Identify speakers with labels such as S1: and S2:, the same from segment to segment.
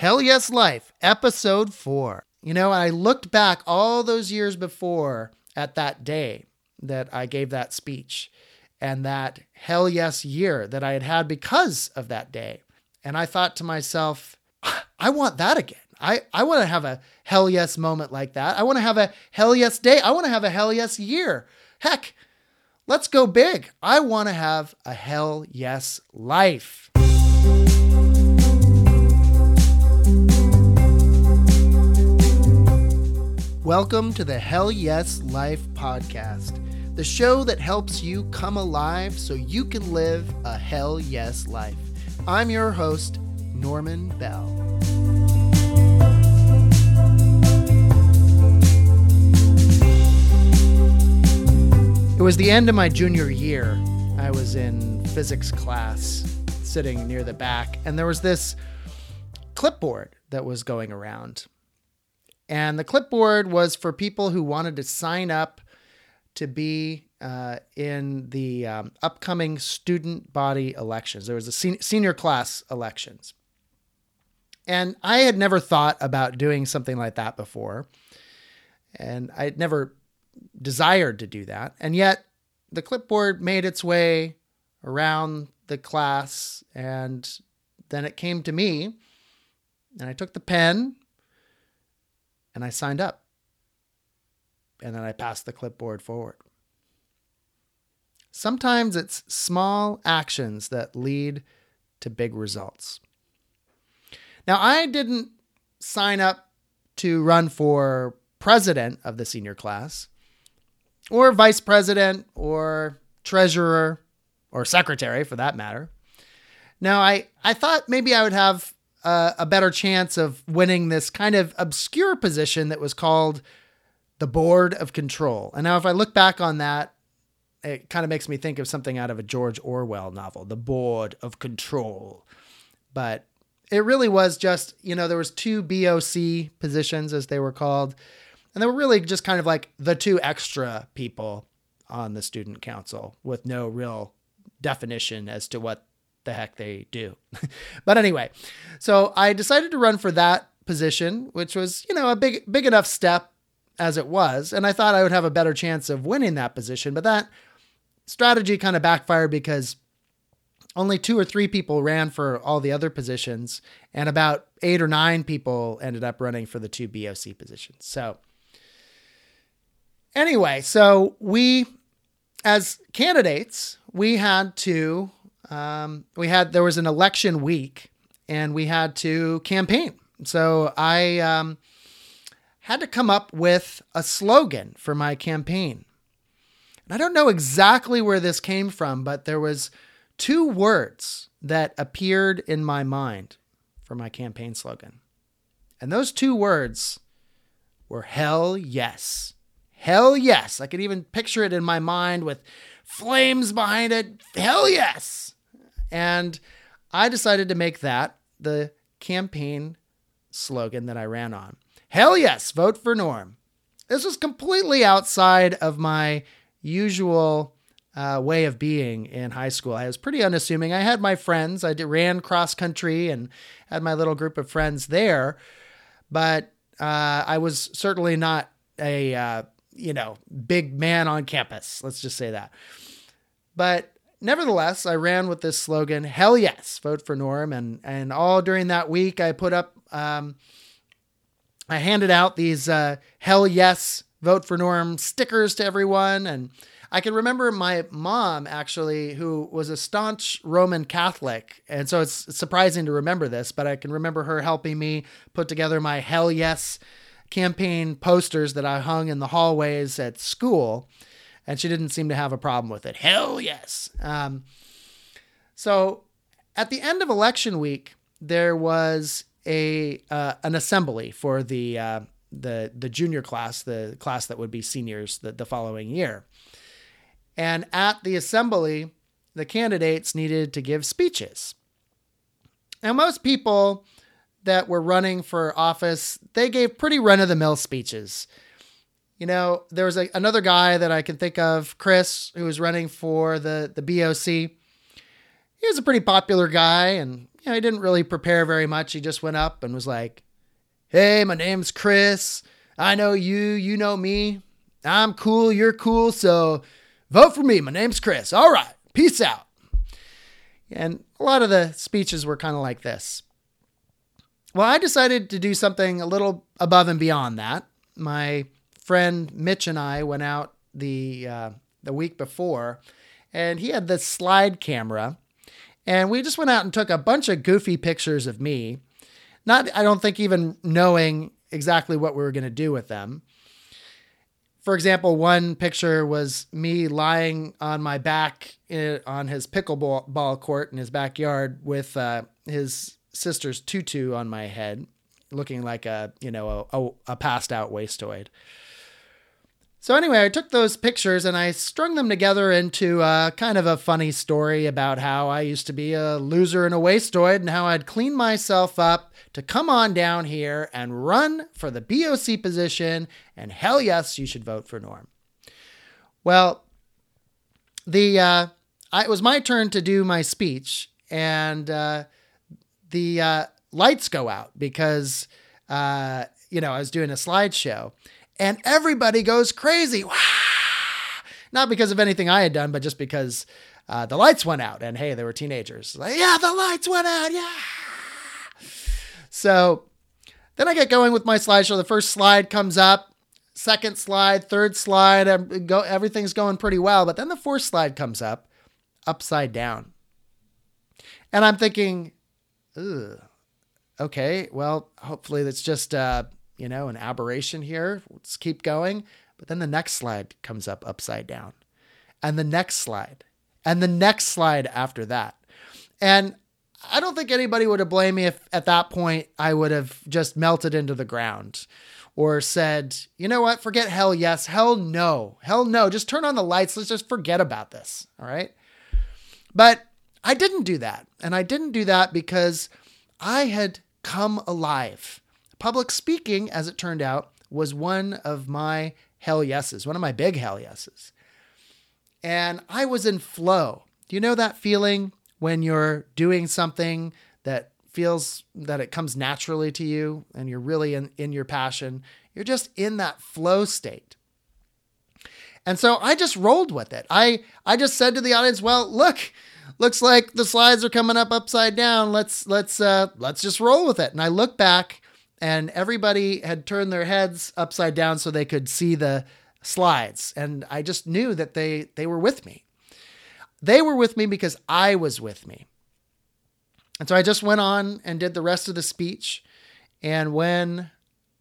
S1: Hell Yes Life, episode four. You know, I looked back all those years before at that day that I gave that speech and that hell yes year that I had had because of that day. And I thought to myself, I want that again. I, I want to have a hell yes moment like that. I want to have a hell yes day. I want to have a hell yes year. Heck, let's go big. I want to have a hell yes life. Welcome to the Hell Yes Life podcast, the show that helps you come alive so you can live a hell yes life. I'm your host, Norman Bell. It was the end of my junior year. I was in physics class, sitting near the back, and there was this clipboard that was going around. And the clipboard was for people who wanted to sign up to be uh, in the um, upcoming student body elections. There was a sen- senior class elections. And I had never thought about doing something like that before. And I had never desired to do that. And yet the clipboard made its way around the class. And then it came to me. And I took the pen and I signed up. And then I passed the clipboard forward. Sometimes it's small actions that lead to big results. Now, I didn't sign up to run for president of the senior class, or vice president, or treasurer, or secretary for that matter. Now, I, I thought maybe I would have uh, a better chance of winning this kind of obscure position that was called the board of control. And now, if I look back on that, it kind of makes me think of something out of a George Orwell novel, The Board of Control. But it really was just, you know, there was two BOC positions as they were called, and they were really just kind of like the two extra people on the student council with no real definition as to what the heck they do. but anyway, so I decided to run for that position, which was, you know, a big big enough step as it was, and I thought I would have a better chance of winning that position, but that strategy kind of backfired because only two or three people ran for all the other positions, and about eight or nine people ended up running for the two BOC positions. So, anyway, so we, as candidates, we had to um, we had there was an election week and we had to campaign. So I um, had to come up with a slogan for my campaign. And I don't know exactly where this came from, but there was two words that appeared in my mind for my campaign slogan. And those two words were hell yes. Hell yes. I could even picture it in my mind with flames behind it. Hell yes. And I decided to make that the campaign slogan that I ran on. Hell yes, vote for Norm. This was completely outside of my usual uh, way of being in high school. I was pretty unassuming. I had my friends. I did, ran cross country and had my little group of friends there, but uh, I was certainly not a uh, you know big man on campus. Let's just say that. But nevertheless, I ran with this slogan, hell yes, vote for Norm. And, and all during that week, I put up, um, I handed out these uh, hell yes, vote for Norm stickers to everyone. And I can remember my mom actually, who was a staunch Roman Catholic. And so it's surprising to remember this, but I can remember her helping me put together my hell yes campaign posters that I hung in the hallways at school and she didn't seem to have a problem with it. Hell yes. Um, so at the end of election week, there was a uh, an assembly for the uh, the the junior class, the class that would be seniors the, the following year. And at the assembly, the candidates needed to give speeches. Now, most people that were running for office, they gave pretty run of the mill speeches. You know, there was a, another guy that I can think of, Chris, who was running for the the BOC, he was a pretty popular guy and you know, he didn't really prepare very much. He just went up and was like, Hey, my name's Chris. I know you, you know me. I'm cool, you're cool, so vote for me. My name's Chris. All right, peace out. And a lot of the speeches were kind of like this. Well, I decided to do something a little above and beyond that. My friend Mitch and I went out the uh, the week before, and he had this slide camera, and we just went out and took a bunch of goofy pictures of me. Not, I don't think even knowing exactly what we were going to do with them. For example, one picture was me lying on my back in, on his pickleball ball court in his backyard with uh, his sister's tutu on my head, looking like a you know a, a passed out wastoid. So anyway, I took those pictures and I strung them together into a, kind of a funny story about how I used to be a loser and a wastoid and how I'd clean myself up to come on down here and run for the BOC position and hell yes, you should vote for Norm. Well, the uh, I, it was my turn to do my speech and uh, the uh, lights go out because uh, you know I was doing a slideshow and everybody goes crazy. Not because of anything I had done, but just because uh, the lights went out. And hey, they were teenagers. Like, yeah, the lights went out. Yeah. So then I get going with my slideshow. The first slide comes up, second slide, third slide. Go, Everything's going pretty well. But then the fourth slide comes up, upside down. And I'm thinking, okay, well, hopefully that's just. Uh, you know, an aberration here. Let's keep going. But then the next slide comes up upside down, and the next slide, and the next slide after that. And I don't think anybody would have blamed me if at that point I would have just melted into the ground or said, you know what, forget hell yes, hell no, hell no, just turn on the lights, let's just forget about this. All right. But I didn't do that. And I didn't do that because I had come alive public speaking, as it turned out, was one of my hell yeses, one of my big hell yeses. And I was in flow. Do you know that feeling when you're doing something that feels that it comes naturally to you and you're really in, in your passion? You're just in that flow state. And so I just rolled with it. I I just said to the audience, "Well, look, looks like the slides are coming up upside down. Let's let's uh let's just roll with it." And I look back and everybody had turned their heads upside down so they could see the slides. And i just knew that they they were with me. They were with me because i was with me. And so i just went on and did the rest of the speech. And when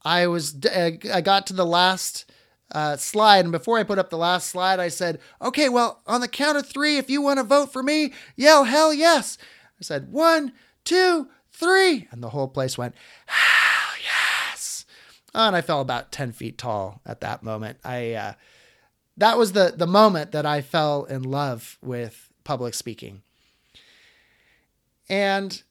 S1: i was i got to the last uh, slide and before i put up the last slide i said okay well on the count of three if you want to vote for me yell hell yes. I said one two three. And the whole place went and I fell about 10 feet tall at that moment. I, uh, that was the, the moment that I fell in love with public speaking. And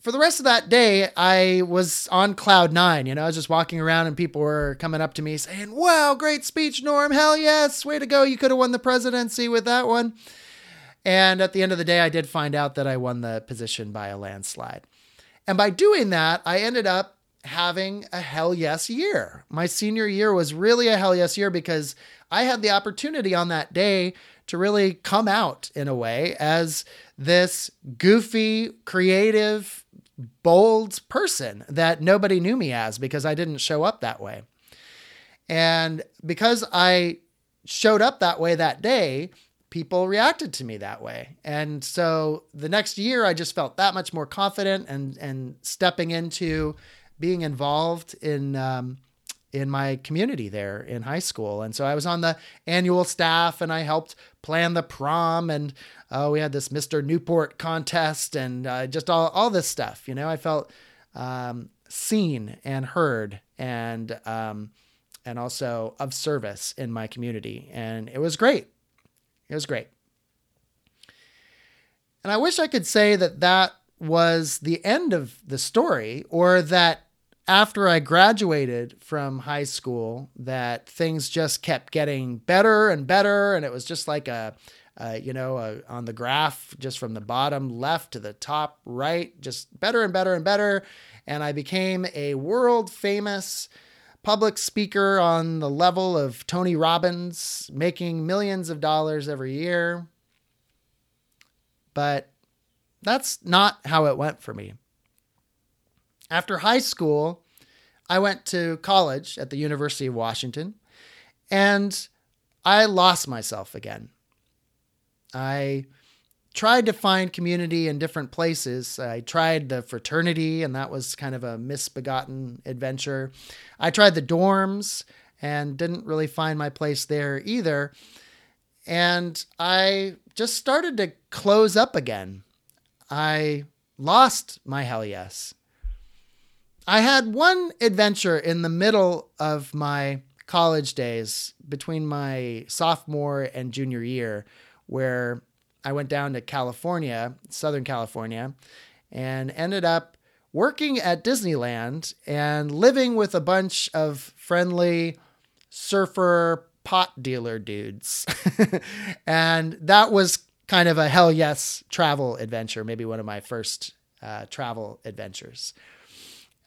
S1: for the rest of that day, I was on cloud nine. You know, I was just walking around and people were coming up to me saying, Wow, great speech, Norm. Hell yes. Way to go. You could have won the presidency with that one. And at the end of the day, I did find out that I won the position by a landslide. And by doing that, I ended up having a hell yes year. My senior year was really a hell yes year because I had the opportunity on that day to really come out in a way as this goofy, creative, bold person that nobody knew me as because I didn't show up that way. And because I showed up that way that day, people reacted to me that way. And so the next year I just felt that much more confident and and stepping into being involved in um, in my community there in high school. And so I was on the annual staff and I helped plan the prom and uh, we had this Mr. Newport contest and uh, just all, all this stuff. You know, I felt um, seen and heard and um, and also of service in my community. And it was great. It was great. And I wish I could say that that was the end of the story or that after I graduated from high school that things just kept getting better and better. And it was just like a, uh, you know, on the graph, just from the bottom left to the top right, just better and better and better. And I became a world famous public speaker on the level of Tony Robbins, making millions of dollars every year. But that's not how it went for me. After high school, I went to college at the University of Washington and I lost myself again. I tried to find community in different places. I tried the fraternity, and that was kind of a misbegotten adventure. I tried the dorms and didn't really find my place there either. And I just started to close up again. I lost my hell yes. I had one adventure in the middle of my college days between my sophomore and junior year where I went down to California, Southern California, and ended up working at Disneyland and living with a bunch of friendly surfer pot dealer dudes. and that was kind of a hell yes travel adventure, maybe one of my first uh, travel adventures.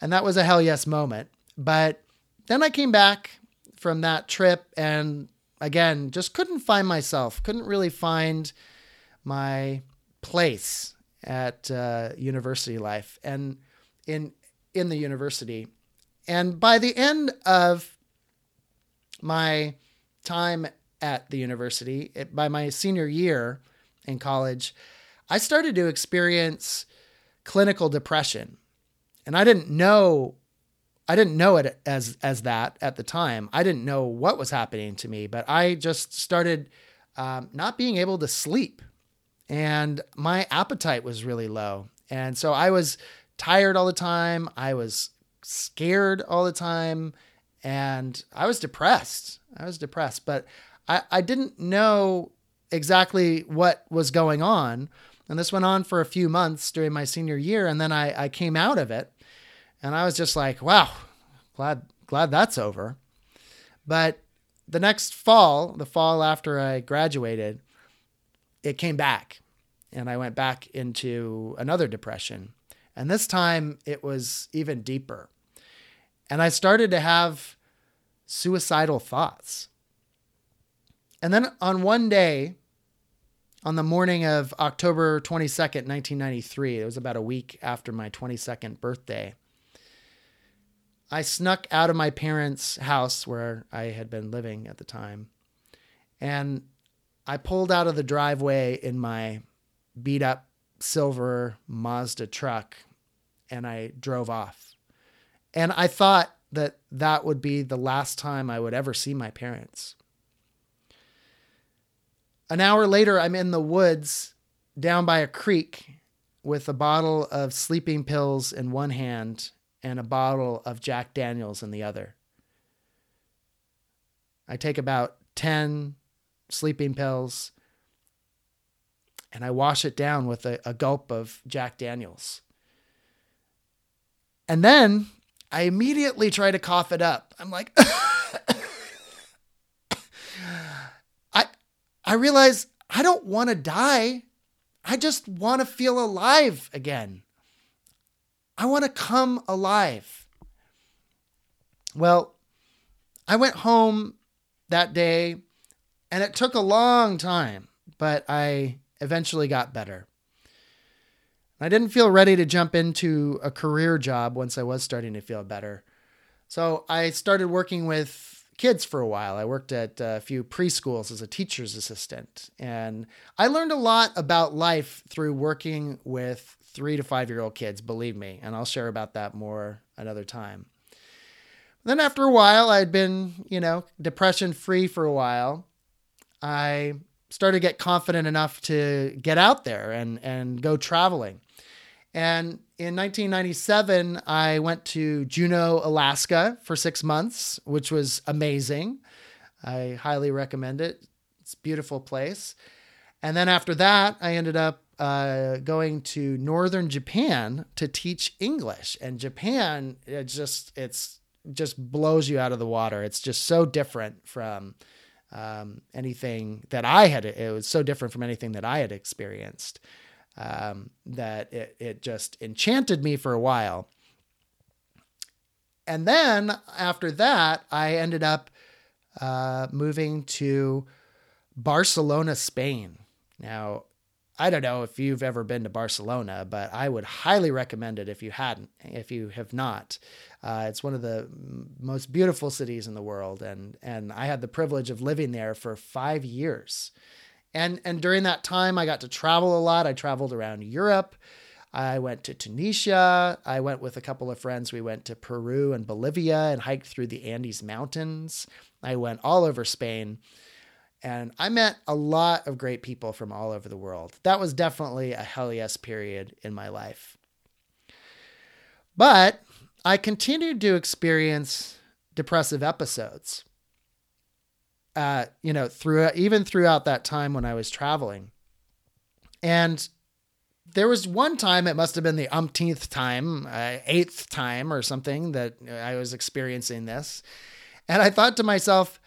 S1: And that was a hell yes moment. But then I came back from that trip and again, just couldn't find myself, couldn't really find my place at uh, university life and in in the university. And by the end of my time at the university, it, by my senior year in college, I started to experience clinical depression. And I didn't know I didn't know it as as that at the time. I didn't know what was happening to me, but I just started um, not being able to sleep, and my appetite was really low, and so I was tired all the time. I was scared all the time, and I was depressed. I was depressed, but I, I didn't know exactly what was going on. And this went on for a few months during my senior year, and then I, I came out of it and I was just like, wow, glad glad that's over. But the next fall, the fall after I graduated, it came back. And I went back into another depression. And this time it was even deeper. And I started to have suicidal thoughts. And then on one day, on the morning of October 22nd, 1993, it was about a week after my 22nd birthday, I snuck out of my parents' house where I had been living at the time. And I pulled out of the driveway in my beat up silver Mazda truck and I drove off. And I thought that that would be the last time I would ever see my parents. An hour later, I'm in the woods down by a creek with a bottle of sleeping pills in one hand and a bottle of Jack Daniels in the other. I take about 10 sleeping pills and I wash it down with a, a gulp of Jack Daniels. And then I immediately try to cough it up. I'm like, I, I realize I don't want to die. I just want to feel alive again. I want to come alive. Well, I went home that day and it took a long time, but I eventually got better. I didn't feel ready to jump into a career job once I was starting to feel better. So I started working with kids for a while. I worked at a few preschools as a teacher's assistant. And I learned a lot about life through working with three to five year old kids, believe me. And I'll share about that more another time. Then after a while, I'd been, you know, depression free for a while. I started to get confident enough to get out there and, and go traveling. And in 1997, I went to Juneau, Alaska for six months, which was amazing. I highly recommend it. It's a beautiful place. And then after that, I ended up uh, going to northern Japan to teach English, and Japan it just it's just blows you out of the water. It's just so different from um, anything that I had. It was so different from anything that I had experienced um, that it, it just enchanted me for a while. And then after that, I ended up uh, moving to Barcelona, Spain. Now, I don't know if you've ever been to Barcelona, but I would highly recommend it if you hadn't, if you have not. Uh, it's one of the most beautiful cities in the world, and and I had the privilege of living there for five years, and and during that time I got to travel a lot. I traveled around Europe. I went to Tunisia. I went with a couple of friends. We went to Peru and Bolivia and hiked through the Andes Mountains. I went all over Spain and I met a lot of great people from all over the world. That was definitely a hell yes period in my life. But I continued to experience depressive episodes. Uh, you know, through even throughout that time when I was traveling. And there was one time, it must have been the umpteenth time, uh, eighth time or something that I was experiencing this. And I thought to myself,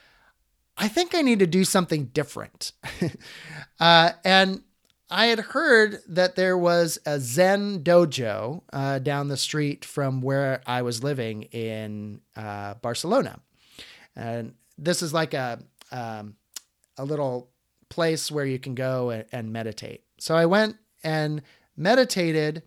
S1: I think I need to do something different. uh, and I had heard that there was a Zen dojo uh, down the street from where I was living in uh, Barcelona. And this is like a, um, a little place where you can go and, and meditate. So I went and meditated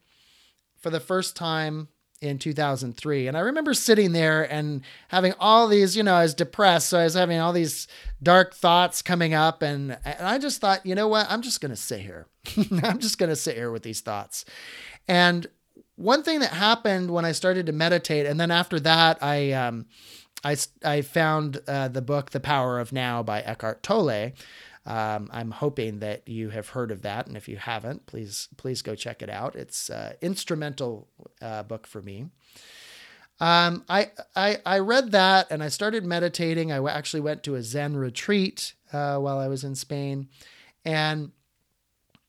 S1: for the first time in 2003. And I remember sitting there and having all these, you know, I was depressed. So I was having all these dark thoughts coming up. And, and I just thought, you know what? I'm just going to sit here. I'm just going to sit here with these thoughts. And one thing that happened when I started to meditate, and then after that, I, um, I, I found uh, the book, The Power of Now by Eckhart Tolle. Um, I'm hoping that you have heard of that, and if you haven't, please please go check it out. It's an instrumental uh, book for me. Um, I, I I read that and I started meditating. I actually went to a Zen retreat uh, while I was in Spain, and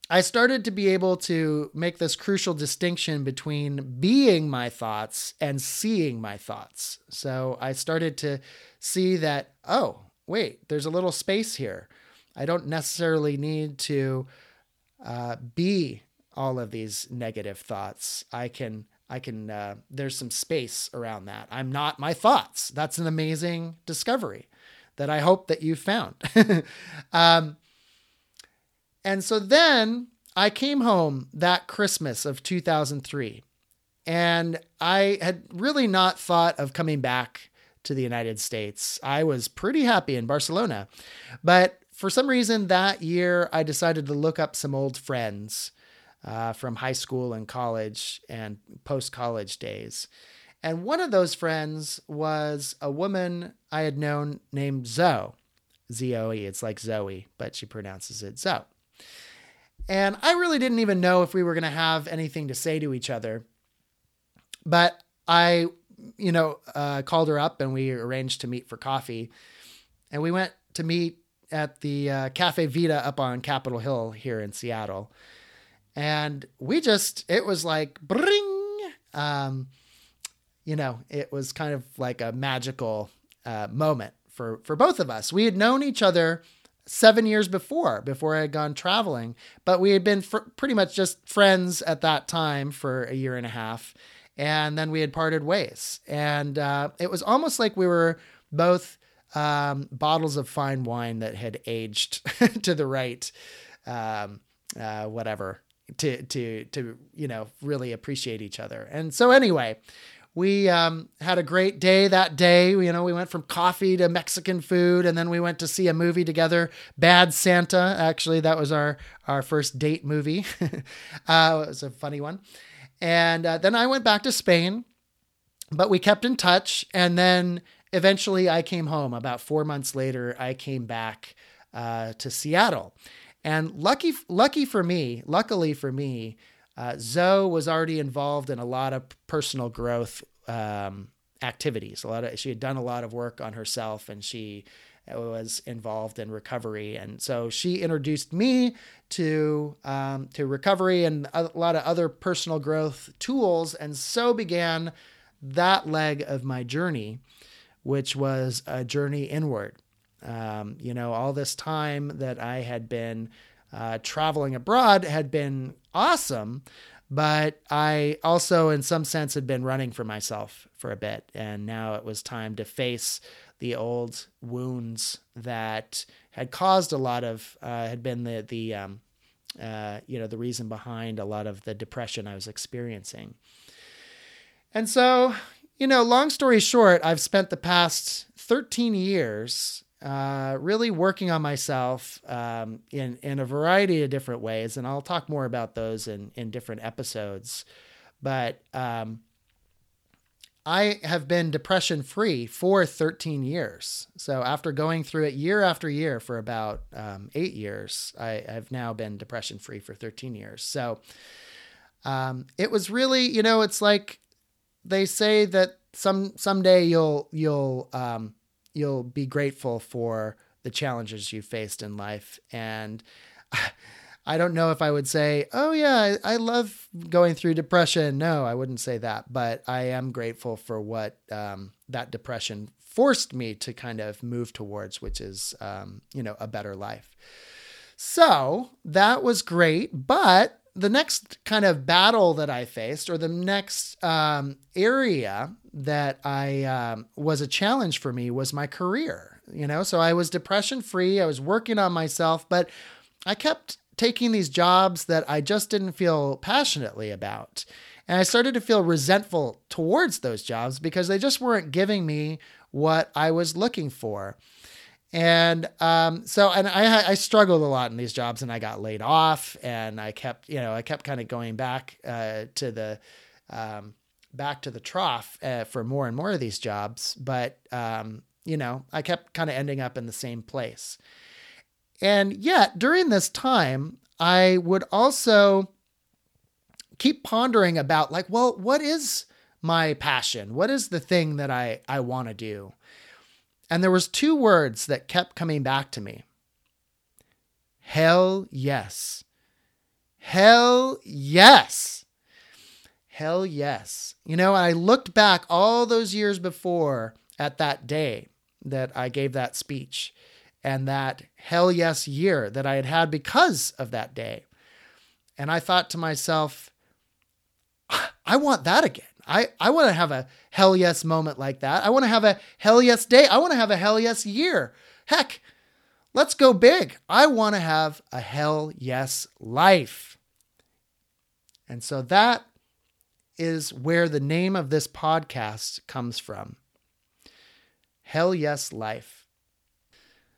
S1: I started to be able to make this crucial distinction between being my thoughts and seeing my thoughts. So I started to see that oh wait, there's a little space here. I don't necessarily need to uh, be all of these negative thoughts. I can, I can, uh, there's some space around that. I'm not my thoughts. That's an amazing discovery that I hope that you found. um, and so then I came home that Christmas of 2003 and I had really not thought of coming back to the United States. I was pretty happy in Barcelona, but for some reason that year, I decided to look up some old friends uh, from high school and college and post college days. And one of those friends was a woman I had known named Zoe. Z O E. It's like Zoe, but she pronounces it Zoe. And I really didn't even know if we were going to have anything to say to each other. But I, you know, uh, called her up and we arranged to meet for coffee. And we went to meet at the uh, Cafe Vita up on Capitol Hill here in Seattle. And we just, it was like, bring, um, you know, it was kind of like a magical uh, moment for, for both of us. We had known each other seven years before, before I had gone traveling, but we had been fr- pretty much just friends at that time for a year and a half. And then we had parted ways. And uh, it was almost like we were both um, bottles of fine wine that had aged to the right, um, uh, whatever, to to to you know really appreciate each other. And so anyway, we um, had a great day that day. You know, we went from coffee to Mexican food, and then we went to see a movie together. Bad Santa, actually, that was our our first date movie. uh, it was a funny one. And uh, then I went back to Spain, but we kept in touch. And then eventually I came home. About four months later, I came back uh, to Seattle. And lucky, lucky for me, luckily for me, uh, Zoe was already involved in a lot of personal growth um, activities. A lot of she had done a lot of work on herself, and she was involved in recovery. And so she introduced me to um, to recovery and a lot of other personal growth tools. And so began that leg of my journey which was a journey inward. Um, you know, all this time that I had been uh, traveling abroad had been awesome, but I also, in some sense, had been running for myself for a bit. And now it was time to face the old wounds that had caused a lot of, uh, had been the, the, um, uh, you know, the reason behind a lot of the depression I was experiencing. And so, you know, long story short, I've spent the past 13 years uh, really working on myself um, in in a variety of different ways, and I'll talk more about those in in different episodes. But um, I have been depression free for 13 years. So after going through it year after year for about um, eight years, I, have now been depression free for 13 years. So um, it was really, you know, it's like they say that some someday you'll you'll um, you'll be grateful for the challenges you faced in life and I don't know if I would say, oh, yeah, I, I, love going through depression. No, I wouldn't say that. But I am grateful for what um, that depression forced me to kind of move towards, which is, um, you know, a better life. So that was great. But the next kind of battle that I faced, or the next um, area that I um, was a challenge for me, was my career. You know, so I was depression free. I was working on myself, but I kept taking these jobs that I just didn't feel passionately about. And I started to feel resentful towards those jobs because they just weren't giving me what I was looking for. And um, so, and I, I struggled a lot in these jobs, and I got laid off, and I kept, you know, I kept kind of going back uh, to the, um, back to the trough uh, for more and more of these jobs. But um, you know, I kept kind of ending up in the same place. And yet, during this time, I would also keep pondering about, like, well, what is my passion? What is the thing that I I want to do? And there was two words that kept coming back to me. Hell yes. Hell yes. Hell yes. You know, I looked back all those years before at that day that I gave that speech and that hell yes year that I had had because of that day. And I thought to myself, I want that again. I, I want to have a hell yes moment like that. I want to have a hell yes day. I want to have a hell yes year. Heck, let's go big. I want to have a hell yes life. And so that is where the name of this podcast comes from Hell Yes Life.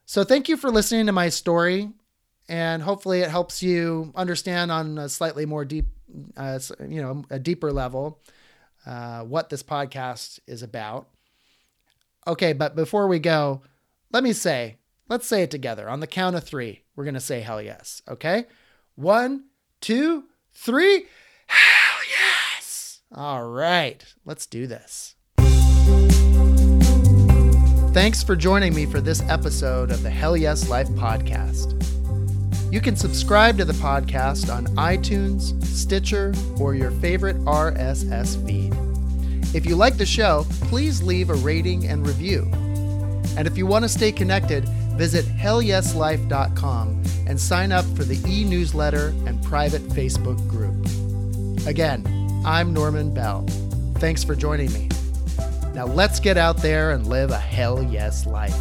S1: So thank you for listening to my story. And hopefully it helps you understand on a slightly more deep, uh, you know, a deeper level uh, what this podcast is about. Okay, but before we go, let me say, let's say it together. On the count of three, we're going to say hell yes. Okay? One, two, three. Hell yes. All right, let's do this. Thanks for joining me for this episode of the Hell Yes Life podcast. You can subscribe to the podcast on iTunes, Stitcher, or your favorite RSS feed. If you like the show, please leave a rating and review. And if you want to stay connected, visit hellyeslife.com and sign up for the e newsletter and private Facebook group. Again, I'm Norman Bell. Thanks for joining me. Now let's get out there and live a hell yes life.